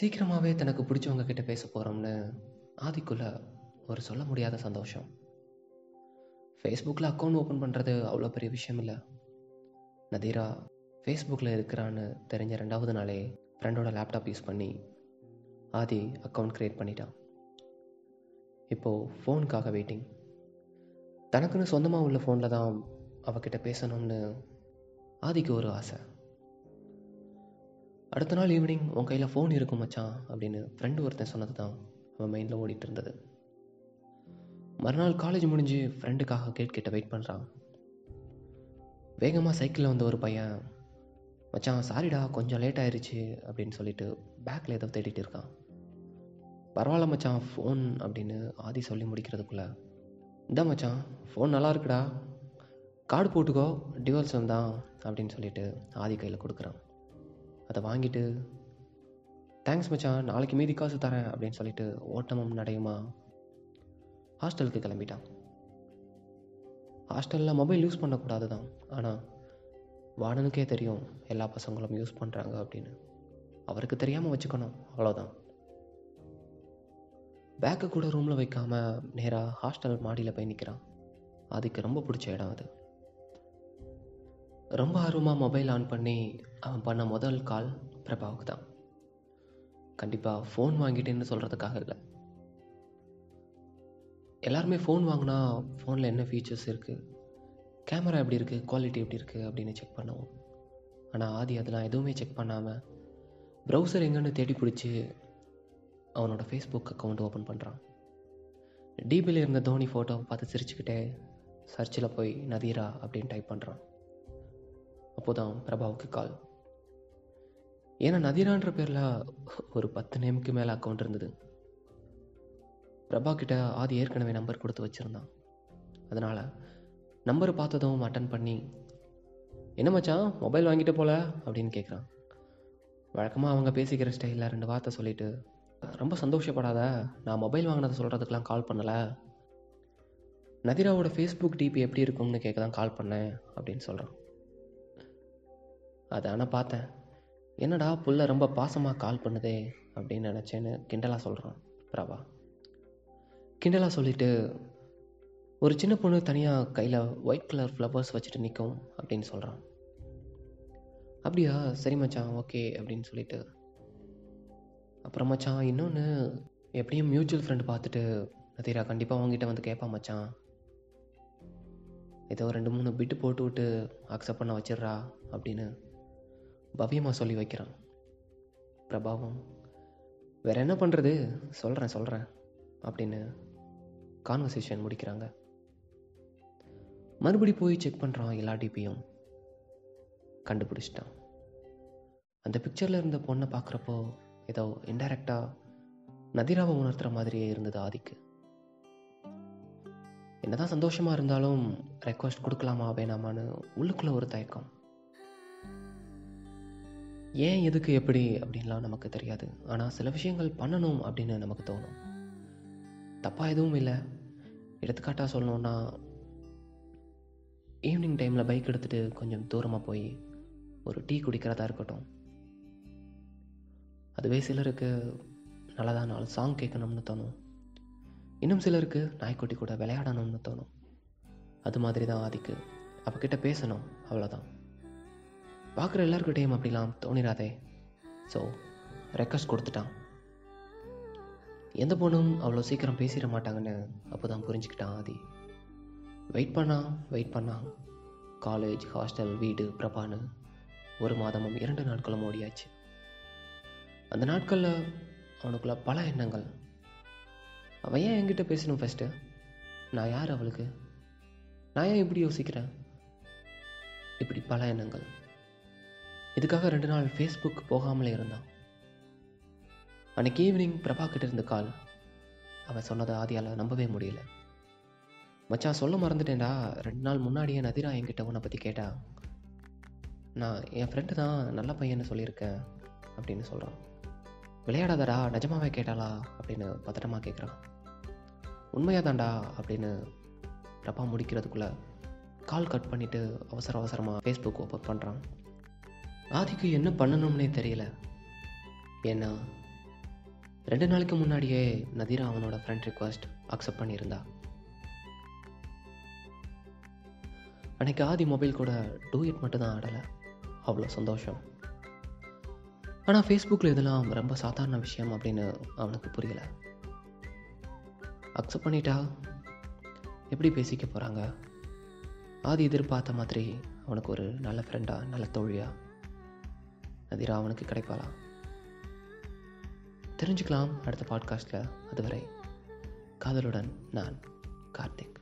சீக்கிரமாகவே தனக்கு பிடிச்சவங்க கிட்ட பேச போகிறோம்னு ஆதிக்குள்ள ஒரு சொல்ல முடியாத சந்தோஷம். ஃபேஸ்புக்கில் அக்கௌண்ட் ஓப்பன் பண்ணுறது அவ்வளோ பெரிய விஷயம் இல்லை நதீரா ஃபேஸ்புக்கில் இருக்கிறான்னு தெரிஞ்ச ரெண்டாவது நாளே ஃப்ரெண்டோட லேப்டாப் யூஸ் பண்ணி ஆதி அக்கௌண்ட் க்ரியேட் பண்ணிட்டான். இப்போது ஃபோனுக்காக வெயிட்டிங் தனக்குன்னு சொந்தமாக உள்ள ஃபோனில் தான் அவகிட்ட பேசணும்னு ஆதிக்கு ஒரு ஆசை. அடுத்த நாள் ஈவினிங் உன் கையில் ஃபோன் இருக்கும் மச்சான் அப்படின்னு ஃப்ரெண்டு ஒருத்தன் சொன்னது தான் அவன் மைண்டில் ஓடிட்டு இருந்தது. மறுநாள் காலேஜ் முடிஞ்சு ஃப்ரெண்டுக்காக கேட் கிட்ட வெயிட் பண்ணுறான் வேகமாக சைக்கிளில் வந்த ஒரு பையன் மச்சான் சாரிடா கொஞ்சம் லேட் ஆயிடுச்சு அப்படின்னு சொல்லிட்டு பேக்கில் ஏதோ தேடிட்டு இருக்கான். பரவாயில்ல மச்சான் ஃபோன் அப்படின்னு ஆதி சொல்லி முடிக்கிறதுக்குள்ளே இந்த மச்சான் ஃபோன் நல்லா இருக்குடா கார்டு போட்டுக்கோ டிவோர்ஸ் தான் அப்படின்னு சொல்லிட்டு ஆதி கையில் கொடுக்குறான். அதை வாங்கிட்டு தேங்க்ஸ் மச்சான் நாளைக்கு மீதி காசு தரேன் அப்படின்னு சொல்லிட்டு ஓட்டமும் நடையுமா? ஹாஸ்டலுக்கு கிளம்பிட்டான். ஹாஸ்டலில் மொபைல் யூஸ் பண்ணக்கூடாது தான் ஆனால் வாடனுக்கே தெரியும் எல்லா பசங்களும் யூஸ் பண்ணுறாங்க அப்படின்னு. அவருக்கு தெரியாமல் வச்சுக்கணும் அவ்வளோதான் பேக்கை கூட ரூமில் வைக்காமல் நேராக ஹாஸ்டல் மாடியில் போய் நிற்கிறான் அதுக்கு ரொம்ப பிடிச்ச இடம் அது. ரொம்ப ஆர்வமாக மொபைல் ஆன் பண்ணி அவன் பண்ண முதல் கால் பிரபாவுக்கு தான். கண்டிப்பாக ஃபோன் வாங்கிட்டேன்னு சொல்கிறதுக்காக இல்லை. எல்லாருமே ஃபோன் வாங்கினா ஃபோனில் என்ன ஃபீச்சர்ஸ் இருக்குது கேமரா எப்படி இருக்குது குவாலிட்டி எப்படி இருக்குது அப்படின்னு செக் பண்ணுவோம். ஆனால் ஆதி அதெல்லாம் எதுவுமே செக் பண்ணாமல் ப்ரௌசர் எங்கேன்னு தேடி பிடிச்சி அவனோட ஃபேஸ்புக் அக்கௌண்ட் ஓப்பன் பண்ணுறான் டிபியில் இருந்த தோனி ஃபோட்டோவை பார்த்து சிரிச்சுக்கிட்டே சர்ச்சில் போய் நதீரா அப்படின்னு டைப் பண்ணுறான் அப்போ தான் பிரபாவுக்கு கால் ஏன்னா நதிரான்ற பேரில் ஒரு பத்து நேமுக்கு மேலே அக்கௌண்ட் இருந்தது. பிரபா கிட்ட ஆதி ஏற்கனவே நம்பர் கொடுத்து வச்சுருந்தான். அதனால் நம்பரை பார்த்ததும் அட்டன் பண்ணி என்ன மச்சான் மொபைல் வாங்கிட்டு போல? அப்படின்னு கேட்குறான் வழக்கமாக அவங்க பேசிக்கிற ஸ்டைலில் ரெண்டு வார்த்தை சொல்லிட்டு ரொம்ப சந்தோஷப்படாத நான் மொபைல் வாங்கினதை சொல்கிறதுக்கெலாம் கால் பண்ணலை. நதிராவோட ஃபேஸ்புக் டிபி எப்படி இருக்கும்னு கேட்க தான் கால் பண்ணேன் அப்படின்னு சொல்கிறான் அதை ஆனால் பார்த்தேன். என்னடா புள்ள ரொம்ப பாசமாக கால் பண்ணுதே அப்படின்னு நினச்சேன்னு கிண்டலாக சொல்கிறான் பிரபா. கிண்டலாக சொல்லிட்டு ஒரு சின்ன பொண்ணு தனியாக கையில் ஒயிட் கலர் ஃப்ளவர்ஸ் வச்சுட்டு நிற்கும் அப்படின்னு சொல்கிறான் அப்படியா? சரி மச்சான் ஓகே அப்படின்னு சொல்லிட்டு. அப்புறம் மச்சான் இன்னொன்று எப்படியும் மியூச்சுவல் ஃப்ரெண்டு பார்த்துட்டு நதீரா கண்டிப்பாக உங்ககிட்ட வந்து கேட்பான் மச்சான். ஏதோ ரெண்டு மூணு பிட்டு போட்டு விட்டு அக்செப்ட் பண்ண வச்சிடுறா அப்படின்னு பவ்யமாக சொல்லி வைக்கிறான். பிரபாவம் வேற என்ன பண்ணுறது சொல்கிறேன் சொல்கிறேன் அப்படின்னு கான்வர்சேஷன் முடிக்கிறாங்க. மறுபடி போய் செக் பண்ணுறான் எல்லா டிபியும் கண்டுபிடிச்சிட்டான். அந்த பிக்சரில் இருந்த பொண்ணை பார்க்குறப்போ ஏதோ இன்டைரக்டாக நதிராவை உணர்த்துற மாதிரியே இருந்தது ஆதிக்கு. என்னதான் சந்தோஷமாக இருந்தாலும் ரெக்வஸ்ட் கொடுக்கலாமா வேணாமான்னு உள்ளுக்குள்ளே ஒரு தயக்கம். ஏன் எதுக்கு எப்படி அப்படின்லாம் நமக்கு தெரியாது. ஆனால் சில விஷயங்கள் பண்ணணும் அப்படின்னு நமக்கு தோணும். தப்பாக எதுவும் இல்லை. எடுத்துக்காட்டாக சொல்லணுன்னா ஈவினிங் டைமில் பைக் எடுத்துகிட்டு கொஞ்சம் தூரமாக போய் ஒரு டீ குடிக்கிறதா இருக்கட்டும். அதுவே சிலருக்கு நல்லதா நாள் சாங் கேட்கணும்னு தோணும். இன்னும் சிலருக்கு நாய்க்குட்டி கூட விளையாடணும்னு தோணும். அது மாதிரி தான் ஆதிக்கு. அவகிட்ட பேசணும் அவ்வளோதான் பார்க்குற எல்லாருக்கிட்டையும் அப்படிலாம் தோணிடாதே ஸோ ரெக்வஸ்ட் கொடுத்துட்டான். எந்த பொண்ணும் அவ்வளோ சீக்கிரம் பேசிட மாட்டாங்கன்னு அப்போ தான் புரிஞ்சுக்கிட்டான் ஆதி. வெயிட் பண்ணான் வெயிட் பண்ணான் காலேஜ் ஹாஸ்டல் வீடு பிரபான்னு ஒரு மாதமும் இரண்டு நாட்களும் ஓடியாச்சு. அந்த நாட்களில் அவனுக்குள்ள பல எண்ணங்கள். அவன் ஏன் என்கிட்ட பேசணும் ஃபஸ்ட்டு நான் யார் அவளுக்கு? நான் ஏன் இப்படி யோசிக்கிறேன்? இப்படி பல எண்ணங்கள். இதுக்காக ரெண்டு நாள் ஃபேஸ்புக் போகாமலே இருந்தான். அன்னைக்கு ஈவினிங் பிரபா கிட்ட இருந்த கால் அவன் சொன்னதை ஆதியால் நம்பவே முடியல. மச்சான் சொல்ல மறந்துட்டேன்டா. ரெண்டு நாள் முன்னாடியே நதிரா என்கிட்ட உன்னை பற்றி கேட்டா. நான் என் ஃப்ரெண்டு தான் நல்ல பையன்னு சொல்லியிருக்கேன் அப்படின்னு சொல்கிறான் விளையாடாதடா நிஜமாவே கேட்டாளா? அப்படின்னு பதட்டமாக கேட்குறான் உண்மையாக தான்டா அப்படின்னு பிரபா முடிக்கிறதுக்குள்ளே கால் கட் பண்ணிவிட்டு அவசர அவசரமாக ஃபேஸ்புக் ஓப்பன் பண்ணுறான் ஆதிக்கு என்ன பண்ணணும்னே தெரியல. ஏன்னா ரெண்டு நாளைக்கு முன்னாடியே நதிரா அவனோட ஃப்ரெண்ட் ரிக்வஸ்ட் அக்செப்ட் பண்ணியிருந்தா. அன்னைக்கு ஆதி மொபைல் கூட டூ இட் மட்டும்தான் ஆடலை. அவ்வளோ சந்தோஷம். ஆனால் ஃபேஸ்புக்கில் இதெல்லாம் ரொம்ப சாதாரண விஷயம் அப்படின்னு அவனுக்கு புரியல. அக்செப்ட் பண்ணிட்டா எப்படி பேசிக்க போகிறாங்க ஆதி எதிர்பார்த்த மாதிரி அவனுக்கு ஒரு நல்ல ஃப்ரெண்டாக நல்ல தோழியாக நதிரா அவனுக்கு கிடைப்பாளா? தெரிஞ்சுக்கலாம் அடுத்த பாட்காஸ்ட்டில் அதுவரை காதலுடன் நான் கார்த்திக்.